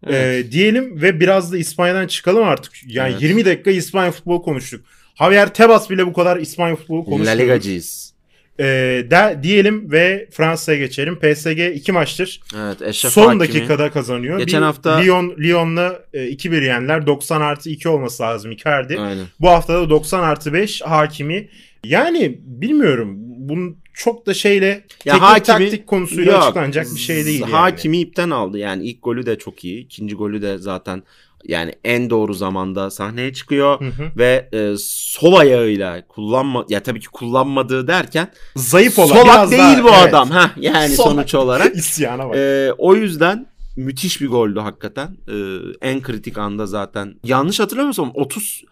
[SPEAKER 2] Evet.
[SPEAKER 1] Ee, diyelim ve biraz da İspanya'dan çıkalım artık. Yani
[SPEAKER 2] Evet.
[SPEAKER 1] 20 dakika İspanya futbolu konuştuk. Javier Tebas bile bu kadar İspanya futbolu
[SPEAKER 2] La
[SPEAKER 1] konuşmuyor.
[SPEAKER 2] Ligacıyız.
[SPEAKER 1] Ee, de, diyelim ve Fransa'ya geçelim. PSG iki maçtır.
[SPEAKER 2] Evet, Eşref
[SPEAKER 1] Son
[SPEAKER 2] Hakimi.
[SPEAKER 1] dakikada kazanıyor.
[SPEAKER 2] Geçen
[SPEAKER 1] Bir
[SPEAKER 2] hafta-
[SPEAKER 1] Lyon Lyon'la e, 2-1 yendiler. 90 artı 2 olması lazım Icardi.
[SPEAKER 2] Aynen.
[SPEAKER 1] Bu hafta da 90 artı 5 Hakimi. Yani bilmiyorum. Bunun çok da şeyle
[SPEAKER 2] Ya
[SPEAKER 1] teknik
[SPEAKER 2] Hakimi-
[SPEAKER 1] taktik konusuyla
[SPEAKER 2] Yok,
[SPEAKER 1] açıklanacak bir şey değil. yani.
[SPEAKER 2] Hakimi ipten aldı. Yani ilk golü de çok iyi. ikinci golü de zaten yani en doğru zamanda sahneye çıkıyor.
[SPEAKER 1] Hı hı.
[SPEAKER 2] Ve e, sol ayağıyla kullanma ya tabii ki kullanmadığı derken
[SPEAKER 1] Zayıf olan.
[SPEAKER 2] solak
[SPEAKER 1] biraz
[SPEAKER 2] değil
[SPEAKER 1] daha-
[SPEAKER 2] bu
[SPEAKER 1] evet.
[SPEAKER 2] adam ha yani
[SPEAKER 1] Solak.
[SPEAKER 2] sonuç olarak.
[SPEAKER 1] İsyana bak.
[SPEAKER 2] E, o yüzden müthiş bir goldü hakikaten. E, en kritik anda zaten. Yanlış hatırlamıyorsam 30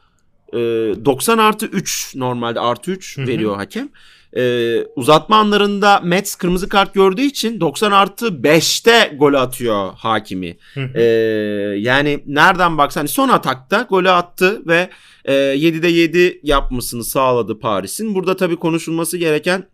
[SPEAKER 2] e, 90 artı 3 normalde artı 3
[SPEAKER 1] Hı hı.
[SPEAKER 2] veriyor hakem. E, uzatma anlarında Mets kırmızı kart gördüğü için 90 artı 5'te gol atıyor hakimi. E, yani nereden baksan hani son atakta golü attı ve e, 7'de 7 yapmasını sağladı Paris'in. Burada tabii konuşulması gereken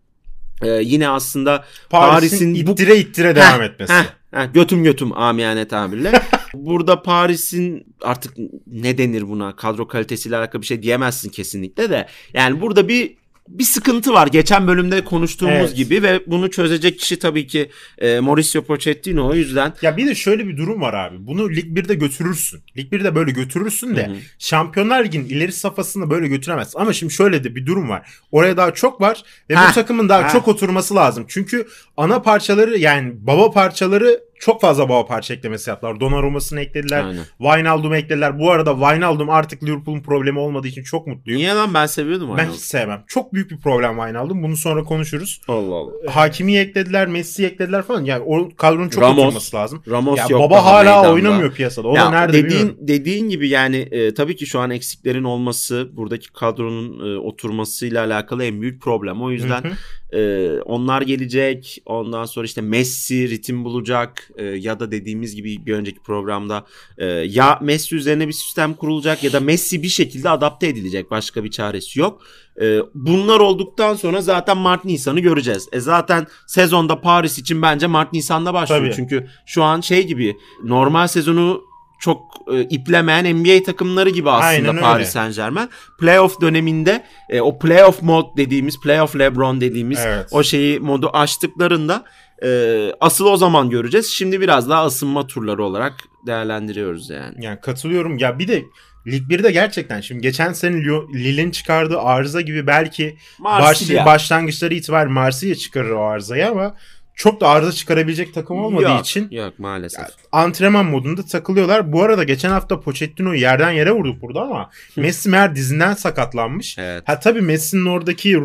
[SPEAKER 2] e, yine aslında
[SPEAKER 1] Paris'in,
[SPEAKER 2] Paris'in bu-
[SPEAKER 1] ittire ittire devam etmesi.
[SPEAKER 2] Heh, heh, götüm götüm amiyane tabirle. Burada Paris'in artık ne denir buna kadro kalitesiyle alakalı bir şey diyemezsin kesinlikle de. Yani burada bir bir sıkıntı var. Geçen bölümde konuştuğumuz
[SPEAKER 1] Evet.
[SPEAKER 2] gibi ve bunu çözecek kişi tabii ki e, Mauricio Pochettino o yüzden.
[SPEAKER 1] Ya bir de şöyle bir durum var abi. Bunu Lig 1'de götürürsün. Lig 1'de böyle götürürsün de
[SPEAKER 2] Hı hı.
[SPEAKER 1] Şampiyonlar Ligi'nin ileri safhasında böyle götüremezsin. Ama şimdi şöyle de bir durum var. Oraya daha çok var ve
[SPEAKER 2] Heh,
[SPEAKER 1] bu takımın daha
[SPEAKER 2] heh.
[SPEAKER 1] çok oturması lazım. Çünkü ana parçaları yani baba parçaları çok fazla baba parça eklemesi yaptılar. Donnarumma'sını eklediler.
[SPEAKER 2] Aynen.
[SPEAKER 1] Wijnaldum'u eklediler. Bu arada Wijnaldum artık Liverpool'un problemi olmadığı için çok mutluyum.
[SPEAKER 2] Niye lan ben seviyordum
[SPEAKER 1] Ben
[SPEAKER 2] Wijnaldum'u.
[SPEAKER 1] hiç sevmem. Çok büyük bir problem Wijnaldum. Bunu sonra konuşuruz.
[SPEAKER 2] Allah Allah.
[SPEAKER 1] Hakimi eklediler, Messi'yi eklediler falan. Yani o kadronun çok
[SPEAKER 2] Ramos.
[SPEAKER 1] oturması lazım.
[SPEAKER 2] Ramos
[SPEAKER 1] Ya
[SPEAKER 2] yok
[SPEAKER 1] baba hala
[SPEAKER 2] meydanda.
[SPEAKER 1] oynamıyor piyasada. O
[SPEAKER 2] ya
[SPEAKER 1] da nerede
[SPEAKER 2] dediğin
[SPEAKER 1] bilmiyorum.
[SPEAKER 2] dediğin gibi yani e, tabii ki şu an eksiklerin olması buradaki kadronun e, oturmasıyla alakalı en büyük problem. O yüzden
[SPEAKER 1] Hı
[SPEAKER 2] Ee, onlar gelecek. Ondan sonra işte Messi ritim bulacak Ee, ya da dediğimiz gibi bir önceki programda e, ya Messi üzerine bir sistem kurulacak ya da Messi bir şekilde adapte edilecek. Başka bir çaresi yok. Ee, bunlar olduktan sonra zaten Mart Nisan'ı göreceğiz. E zaten sezonda Paris için bence Mart Nisan'da başlıyor.
[SPEAKER 1] Tabii.
[SPEAKER 2] Çünkü şu an şey gibi normal sezonu çok e, iplemeyen NBA takımları gibi aslında
[SPEAKER 1] Aynen.
[SPEAKER 2] Paris Saint Germain. Playoff döneminde e, o playoff mod dediğimiz, playoff LeBron dediğimiz
[SPEAKER 1] Evet.
[SPEAKER 2] o şeyi modu açtıklarında e, asıl o zaman göreceğiz. Şimdi biraz daha ısınma turları olarak değerlendiriyoruz yani.
[SPEAKER 1] Yani katılıyorum. Ya bir de Lig 1'de gerçekten şimdi geçen sene Lille'in çıkardığı arıza gibi belki baş, başlangıçları itibariyle Marsilya çıkarır o arızayı ama çok da arıza çıkarabilecek takım olmadığı
[SPEAKER 2] yok,
[SPEAKER 1] için
[SPEAKER 2] Yok maalesef.
[SPEAKER 1] Ya, antrenman modunda takılıyorlar. Bu arada geçen hafta Pochettino'yu yerden yere vurduk burada ama Messi meğer dizinden sakatlanmış.
[SPEAKER 2] Evet.
[SPEAKER 1] Ha tabii Messi'nin oradaki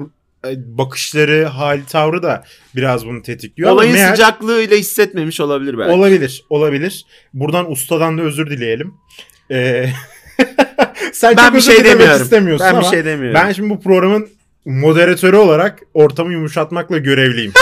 [SPEAKER 1] e, bakışları, hali tavrı da biraz bunu tetikliyor.
[SPEAKER 2] Olayın
[SPEAKER 1] meğer-
[SPEAKER 2] sıcaklığıyla hissetmemiş olabilir belki.
[SPEAKER 1] Olabilir, olabilir. Buradan ustadan da özür dileyelim. Ee, sen
[SPEAKER 2] ben bir şey demiyorum.
[SPEAKER 1] istemiyorsun
[SPEAKER 2] Ben bir şey demiyorum.
[SPEAKER 1] ben şimdi bu programın moderatörü olarak ortamı yumuşatmakla görevliyim.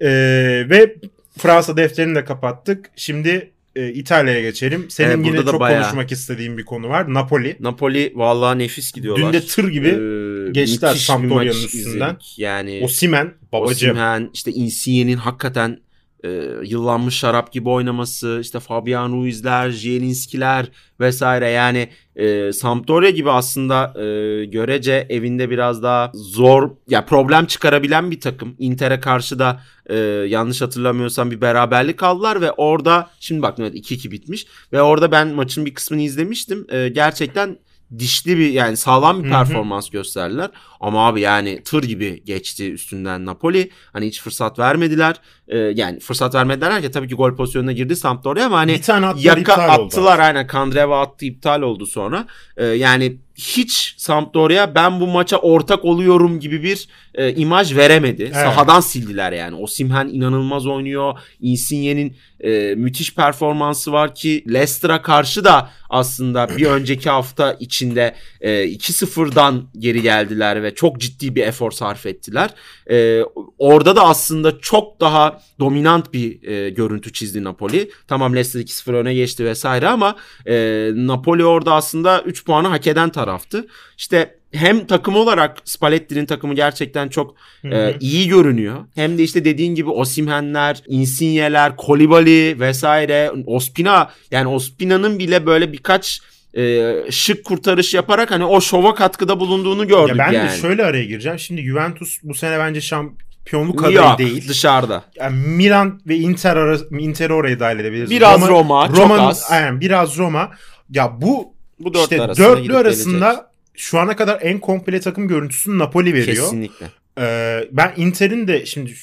[SPEAKER 1] Ee, ve Fransa defterini de kapattık. Şimdi e, İtalya'ya geçelim. Senin
[SPEAKER 2] Evet,
[SPEAKER 1] yine çok
[SPEAKER 2] bayağı-
[SPEAKER 1] konuşmak istediğin bir konu var. Napoli.
[SPEAKER 2] Napoli vallahi nefis gidiyorlar.
[SPEAKER 1] Dün de tır gibi
[SPEAKER 2] Ee,
[SPEAKER 1] geçtiler Sampdoria'nın üstünden.
[SPEAKER 2] izledik. Yani
[SPEAKER 1] Osimhen babacığım.
[SPEAKER 2] Osimhen, işte Insigne'nin hakikaten e, yıllanmış şarap gibi oynaması, işte Fabian Ruiz'ler, Zielinski'ler vesaire yani e, Sampdoria gibi aslında e, görece evinde biraz daha zor ya problem çıkarabilen bir takım. Inter'e karşı da e, yanlış hatırlamıyorsam bir beraberlik aldılar ve orada şimdi bak evet 2-2 bitmiş ve orada ben maçın bir kısmını izlemiştim. E, gerçekten dişli bir yani sağlam bir performans gösterdiler. Ama abi yani tır gibi geçti üstünden Napoli. Hani hiç fırsat vermediler. e, yani fırsat vermediler ki tabii ki gol pozisyonuna girdi Sampdoria ama hani
[SPEAKER 1] bir tane attılar,
[SPEAKER 2] yaka attılar
[SPEAKER 1] oldu.
[SPEAKER 2] aynen Kandreva attı iptal oldu sonra. E, yani hiç Sampdoria ben bu maça ortak oluyorum gibi bir e, imaj veremedi.
[SPEAKER 1] Evet.
[SPEAKER 2] Sahadan sildiler yani. Osimhen inanılmaz oynuyor. Insigne'nin e, müthiş performansı var ki Leicester'a karşı da aslında bir önceki hafta içinde e, 2-0'dan geri geldiler ve çok ciddi bir efor sarf ettiler. E, orada da aslında çok daha dominant bir e, görüntü çizdi Napoli. Tamam Leicester 2-0 öne geçti vesaire ama e, Napoli orada aslında 3 puanı hak eden taraftı. İşte hem takım olarak Spalletti'nin takımı gerçekten çok
[SPEAKER 1] Hı
[SPEAKER 2] e,
[SPEAKER 1] hı.
[SPEAKER 2] iyi görünüyor. Hem de işte dediğin gibi Osimhen'ler, Insigne'ler, Kolibali vesaire, Ospina yani Ospina'nın bile böyle birkaç e, şık kurtarış yaparak hani o şova katkıda bulunduğunu gördük
[SPEAKER 1] ya ben
[SPEAKER 2] yani.
[SPEAKER 1] de şöyle araya gireceğim. Şimdi Juventus bu sene bence şampiyonluk adayı
[SPEAKER 2] Yok,
[SPEAKER 1] değil.
[SPEAKER 2] dışarıda.
[SPEAKER 1] Yani Milan ve Inter arası, Inter'i oraya dahil edebiliriz.
[SPEAKER 2] Biraz Roma, çok
[SPEAKER 1] Roma'nın-
[SPEAKER 2] az.
[SPEAKER 1] Aynen biraz Roma. Ya bu
[SPEAKER 2] Bu dörtlü
[SPEAKER 1] işte
[SPEAKER 2] arasında
[SPEAKER 1] dörtlü arasında
[SPEAKER 2] gelecek.
[SPEAKER 1] şu ana kadar en komple takım görüntüsünü Napoli veriyor.
[SPEAKER 2] Kesinlikle.
[SPEAKER 1] Ee, ben Inter'in de şimdi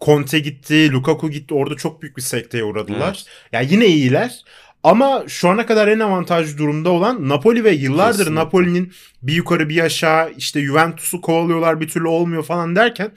[SPEAKER 1] Conte gitti, Lukaku gitti. Orada çok büyük bir sekteye uğradılar.
[SPEAKER 2] Evet.
[SPEAKER 1] Ya yine iyiler. Ama şu ana kadar en avantajlı durumda olan Napoli ve yıllardır
[SPEAKER 2] Kesinlikle.
[SPEAKER 1] Napoli'nin bir yukarı bir aşağı işte Juventus'u kovalıyorlar bir türlü olmuyor falan derken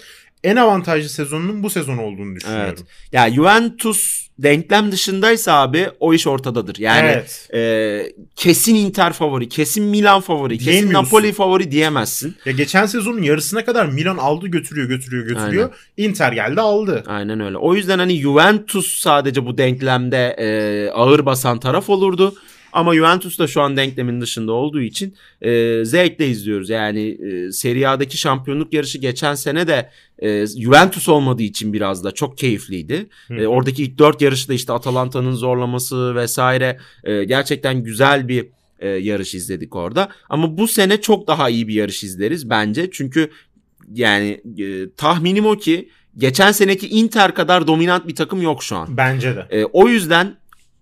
[SPEAKER 1] en avantajlı sezonunun bu sezon olduğunu düşünüyorum.
[SPEAKER 2] Evet. Ya Juventus denklem dışındaysa abi o iş ortadadır. Yani
[SPEAKER 1] evet.
[SPEAKER 2] e, kesin Inter favori, kesin Milan favori, kesin. Napoli favori diyemezsin.
[SPEAKER 1] Ya geçen sezonun yarısına kadar Milan aldı götürüyor götürüyor götürüyor. Inter geldi aldı.
[SPEAKER 2] Aynen öyle. O yüzden hani Juventus sadece bu denklemde e, ağır basan taraf olurdu. Ama Juventus da şu an denklemin dışında olduğu için e, zevkle izliyoruz. Yani e, Serie A'daki şampiyonluk yarışı geçen sene de e, Juventus olmadığı için biraz da çok keyifliydi.
[SPEAKER 1] Hı.
[SPEAKER 2] E, oradaki ilk dört yarışta işte Atalanta'nın zorlaması vesaire e, gerçekten güzel bir e, yarış izledik orada. Ama bu sene çok daha iyi bir yarış izleriz bence. Çünkü yani e, tahminim o ki geçen seneki Inter kadar dominant bir takım yok şu an.
[SPEAKER 1] Bence de.
[SPEAKER 2] E, o yüzden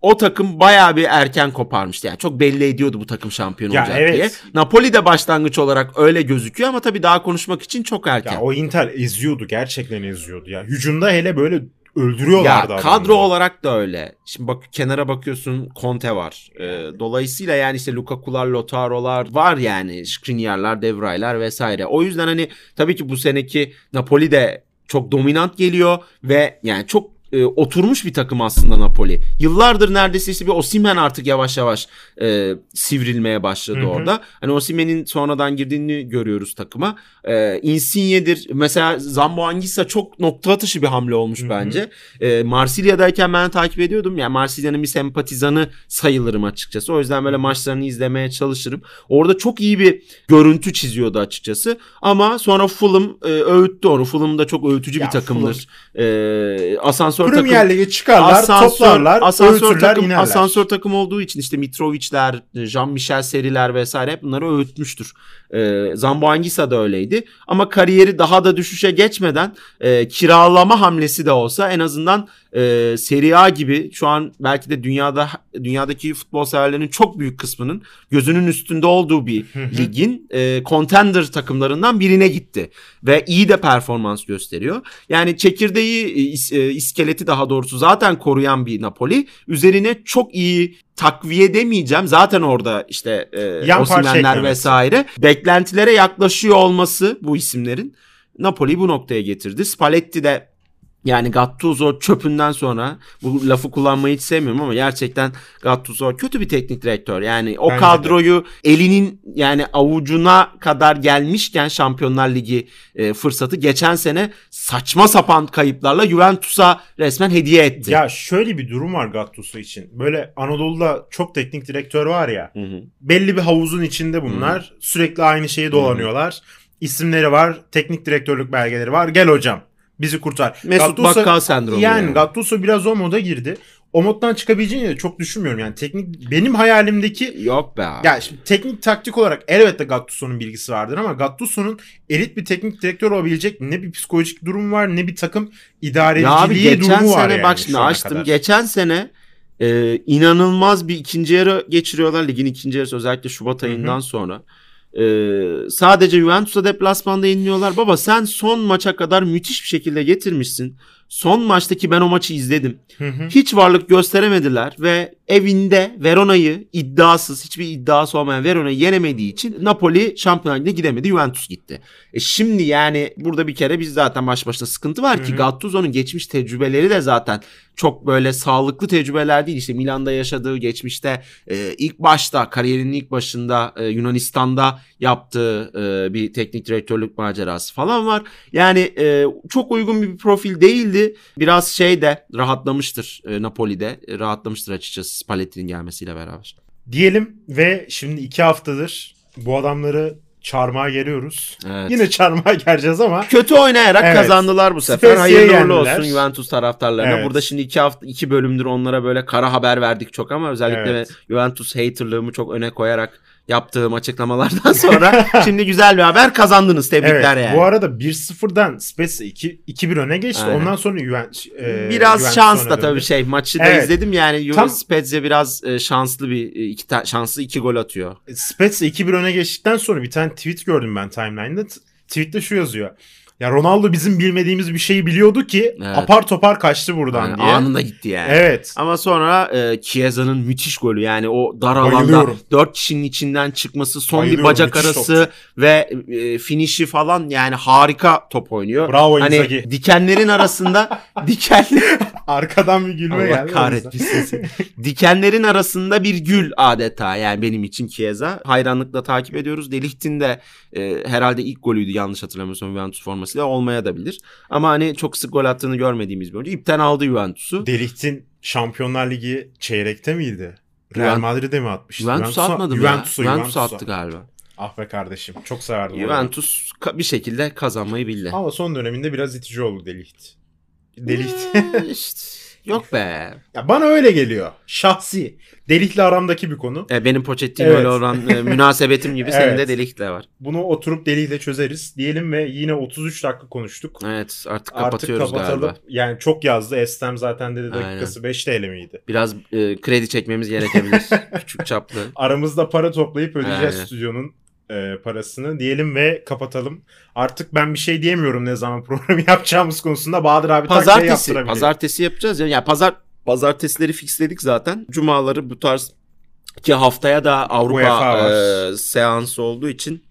[SPEAKER 2] o takım bayağı bir erken koparmıştı. Yani çok belli ediyordu bu takım şampiyon
[SPEAKER 1] Ya
[SPEAKER 2] olacak
[SPEAKER 1] evet.
[SPEAKER 2] diye. Napoli de başlangıç olarak öyle gözüküyor ama tabii daha konuşmak için çok erken.
[SPEAKER 1] Ya o Inter eziyordu gerçekten eziyordu ya. Hücumda hele böyle öldürüyorlardı
[SPEAKER 2] Ya kadro olarak da öyle. Şimdi bak kenara bakıyorsun Conte var. Ee, dolayısıyla yani işte Lukaku'lar, Lautaro'lar var yani. Skriniar'lar, Devray'lar vesaire. O yüzden hani tabii ki bu seneki Napoli de çok dominant geliyor ve yani çok e, oturmuş bir takım aslında Napoli. Yıllardır neredeyse işte bir Osimhen artık yavaş yavaş e, sivrilmeye başladı
[SPEAKER 1] Hı hı.
[SPEAKER 2] orada. Hani Osimhen'in sonradan girdiğini görüyoruz takıma. E, Insigne'dir. Mesela Zambo Anguissa çok nokta atışı bir hamle olmuş
[SPEAKER 1] Hı hı.
[SPEAKER 2] bence. E, Marsilya'dayken ben takip ediyordum. Yani Marsilya'nın bir sempatizanı sayılırım açıkçası. O yüzden böyle maçlarını izlemeye çalışırım. Orada çok iyi bir görüntü çiziyordu açıkçası. Ama sonra Fulham e, öğüttü onu. Fulham da çok öğütücü
[SPEAKER 1] Ya
[SPEAKER 2] bir takımdır. E, asansör takım.
[SPEAKER 1] Premier çıkarlar, toplarlar,
[SPEAKER 2] asansör takım,
[SPEAKER 1] inerler.
[SPEAKER 2] asansör takım olduğu için işte Mitrovic'ler, Jean-Michel Seri'ler vesaire hep bunları öğütmüştür. Ee, Zambo Anguissa da öyleydi. Ama kariyeri daha da düşüşe geçmeden e, kiralama hamlesi de olsa en azından e, Serie A gibi şu an belki de dünyada dünyadaki futbol severlerinin çok büyük kısmının gözünün üstünde olduğu bir ligin e, contender takımlarından birine gitti ve iyi de performans gösteriyor. Yani çekirdeği e, e, iskeleti daha doğrusu zaten koruyan bir Napoli üzerine çok iyi takviye demeyeceğim. Zaten orada işte e,
[SPEAKER 1] Yan
[SPEAKER 2] Osimhen'ler vesaire beklentilere yaklaşıyor olması bu isimlerin Napoli'yi bu noktaya getirdi. Spalletti de yani Gattuso çöpünden sonra bu lafı kullanmayı hiç sevmiyorum ama gerçekten Gattuso kötü bir teknik direktör. Yani o
[SPEAKER 1] Bence de.
[SPEAKER 2] kadroyu elinin yani avucuna kadar gelmişken Şampiyonlar Ligi e, fırsatı geçen sene saçma sapan kayıplarla Juventus'a resmen hediye etti.
[SPEAKER 1] Ya şöyle bir durum var Gattuso için. Böyle Anadolu'da çok teknik direktör var ya.
[SPEAKER 2] Hı hı.
[SPEAKER 1] Belli bir havuzun içinde bunlar. Sürekli aynı şeyi dolanıyorlar. İsimleri var, teknik direktörlük belgeleri var. Gel hocam bizi kurtar.
[SPEAKER 2] Mesut
[SPEAKER 1] Gattuso-
[SPEAKER 2] Bakkal sendromu.
[SPEAKER 1] Yani
[SPEAKER 2] yani.
[SPEAKER 1] Gattuso biraz o moda girdi. O moddan çıkabileceğini de çok düşünmüyorum. Yani teknik benim hayalimdeki
[SPEAKER 2] Yok be abi.
[SPEAKER 1] ya şimdi teknik taktik olarak elbette Gattuso'nun bilgisi vardır ama Gattuso'nun elit bir teknik direktör olabilecek ne bir psikolojik durum var ne bir takım
[SPEAKER 2] Ya abi
[SPEAKER 1] idareciliği durumu var
[SPEAKER 2] sene
[SPEAKER 1] yani
[SPEAKER 2] bak şimdi açtım.
[SPEAKER 1] kadar.
[SPEAKER 2] Geçen sene e, inanılmaz bir ikinci yarı geçiriyorlar. Ligin ikinci yarısı özellikle Şubat ayından sonra. E, sadece Juventus'a deplasmanda yeniliyorlar. Baba sen son maça kadar müthiş bir şekilde getirmişsin. son maçtaki ben o maçı izledim.
[SPEAKER 1] Hı hı.
[SPEAKER 2] Hiç varlık gösteremediler ve evinde Verona'yı iddiasız hiçbir iddiası olmayan Verona'yı yenemediği için Napoli Şampiyonlar Ligi'ne gidemedi. Juventus gitti. E şimdi yani burada bir kere biz zaten baş başta sıkıntı var ki. Gattuso'nun geçmiş tecrübeleri de zaten çok böyle sağlıklı tecrübeler değil. İşte Milan'da yaşadığı geçmişte e, ilk başta kariyerinin ilk başında e, Yunanistan'da yaptığı e, bir teknik direktörlük macerası falan var. Yani e, çok uygun bir profil değildi. Biraz şey de rahatlamıştır e, Napoli'de. E, rahatlamıştır açıkçası Spalletti'nin gelmesiyle beraber.
[SPEAKER 1] Diyelim ve şimdi iki haftadır bu adamları çarmıha geriyoruz.
[SPEAKER 2] Evet.
[SPEAKER 1] Yine çarmıha gereceğiz ama
[SPEAKER 2] Kötü oynayarak
[SPEAKER 1] Evet.
[SPEAKER 2] kazandılar bu sefer. Hayırlı uğurlu olsun Juventus taraftarlarına.
[SPEAKER 1] Evet.
[SPEAKER 2] Burada şimdi iki hafta iki bölümdür onlara böyle kara haber verdik çok ama özellikle
[SPEAKER 1] Evet.
[SPEAKER 2] Juventus haterlığımı çok öne koyarak yaptığım açıklamalardan sonra şimdi güzel bir haber kazandınız. Tebrikler
[SPEAKER 1] evet,
[SPEAKER 2] yani.
[SPEAKER 1] bu arada 1-0'dan Spezia 2 2-1 öne geçti.
[SPEAKER 2] Aynen.
[SPEAKER 1] Ondan sonra Juventus e,
[SPEAKER 2] biraz
[SPEAKER 1] Juventus
[SPEAKER 2] şans da tabii şey maçı da
[SPEAKER 1] Evet.
[SPEAKER 2] izledim yani
[SPEAKER 1] Tam-
[SPEAKER 2] Spezia biraz e, şanslı bir e, iki ta- şanslı iki gol atıyor.
[SPEAKER 1] Spezia 2-1 öne geçtikten sonra bir tane tweet gördüm ben timeline'da. Tweette şu yazıyor. Ya Ronaldo bizim bilmediğimiz bir şeyi biliyordu ki
[SPEAKER 2] Evet.
[SPEAKER 1] apar topar kaçtı buradan
[SPEAKER 2] Yani
[SPEAKER 1] diye.
[SPEAKER 2] anında gitti yani.
[SPEAKER 1] Evet.
[SPEAKER 2] Ama sonra e, Chiesa'nın müthiş golü yani o dar alanda
[SPEAKER 1] Bayılıyorum.
[SPEAKER 2] 4 kişinin içinden çıkması son bir bacak arası ve e, finişi falan yani harika top oynuyor.
[SPEAKER 1] Bravo
[SPEAKER 2] Hani
[SPEAKER 1] Inzaghi.
[SPEAKER 2] dikenlerin arasında dikenli
[SPEAKER 1] Arkadan bir gülme
[SPEAKER 2] Allah
[SPEAKER 1] geldi.
[SPEAKER 2] kahretmesin seni. Dikenlerin arasında bir gül adeta yani benim için Chiesa. Hayranlıkla takip ediyoruz. Delikt'in de e, herhalde ilk golüydü yanlış hatırlamıyorsam Juventus formasıyla olmaya da bilir. Ama hani çok sık gol attığını görmediğimiz bir oyuncu. İpten aldı Juventus'u.
[SPEAKER 1] Delikt'in Şampiyonlar Ligi çeyrekte miydi? Real
[SPEAKER 2] Juventus-
[SPEAKER 1] Madrid'e mi atmıştı?
[SPEAKER 2] Juventus'a atmadı mı
[SPEAKER 1] Juventus'a,
[SPEAKER 2] ya? Juventus'a attı galiba.
[SPEAKER 1] Ah be kardeşim. Çok severdim onu.
[SPEAKER 2] Juventus ka- bir şekilde kazanmayı bildi.
[SPEAKER 1] Ama son döneminde biraz itici oldu Delikt. Delikt.
[SPEAKER 2] Ee, işte, yok be.
[SPEAKER 1] ya bana öyle geliyor. Şahsi. Delik'le aramdaki bir konu.
[SPEAKER 2] E, benim Pochettino
[SPEAKER 1] Evet.
[SPEAKER 2] ile olan e, münasebetim gibi senin de
[SPEAKER 1] Evet.
[SPEAKER 2] Delik'le var.
[SPEAKER 1] Bunu oturup Delik'le çözeriz. Diyelim ve yine 33 dakika konuştuk.
[SPEAKER 2] Evet artık
[SPEAKER 1] Artık
[SPEAKER 2] kapatıyoruz
[SPEAKER 1] kapatalım.
[SPEAKER 2] galiba.
[SPEAKER 1] Yani çok yazdı. Estem zaten dedi
[SPEAKER 2] Aynen.
[SPEAKER 1] dakikası 5 TL miydi?
[SPEAKER 2] Biraz e, kredi çekmemiz gerekebilir. Küçük çaplı.
[SPEAKER 1] Aramızda para toplayıp ödeyeceğiz
[SPEAKER 2] Aynen.
[SPEAKER 1] stüdyonun e, parasını diyelim ve kapatalım. Artık ben bir şey diyemiyorum ne zaman programı yapacağımız konusunda. Bahadır abi
[SPEAKER 2] Pazartesi. Pazartesi yapacağız ya. Yani pazar pazartesileri fixledik zaten. Cumaları bu tarz ki haftaya da Avrupa e, seansı olduğu için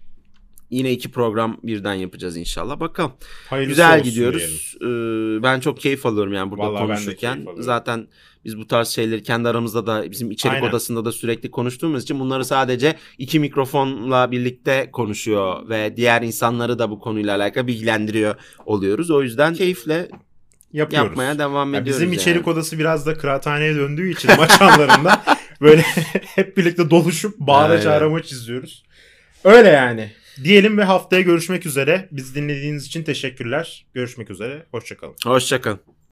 [SPEAKER 2] yine iki program birden yapacağız inşallah. Bakalım.
[SPEAKER 1] Hayırlısı
[SPEAKER 2] Güzel
[SPEAKER 1] diyelim.
[SPEAKER 2] gidiyoruz. Ee, ben çok keyif alıyorum yani burada
[SPEAKER 1] Vallahi
[SPEAKER 2] konuşurken. Zaten biz bu tarz şeyleri kendi aramızda da bizim içerik
[SPEAKER 1] Aynen.
[SPEAKER 2] odasında da sürekli konuştuğumuz için bunları sadece iki mikrofonla birlikte konuşuyor ve diğer insanları da bu konuyla alakalı bilgilendiriyor oluyoruz. O yüzden keyifle
[SPEAKER 1] Yapıyoruz.
[SPEAKER 2] yapmaya devam
[SPEAKER 1] Ya
[SPEAKER 2] ediyoruz.
[SPEAKER 1] bizim
[SPEAKER 2] yani.
[SPEAKER 1] içerik odası biraz da kıraathaneye döndüğü için maç anlarında böyle hep birlikte doluşup bağıra çağıra maç izliyoruz. Öyle yani. Diyelim ve haftaya görüşmek üzere. Biz dinlediğiniz için teşekkürler. Görüşmek üzere. Hoşçakalın.
[SPEAKER 2] Hoşçakalın.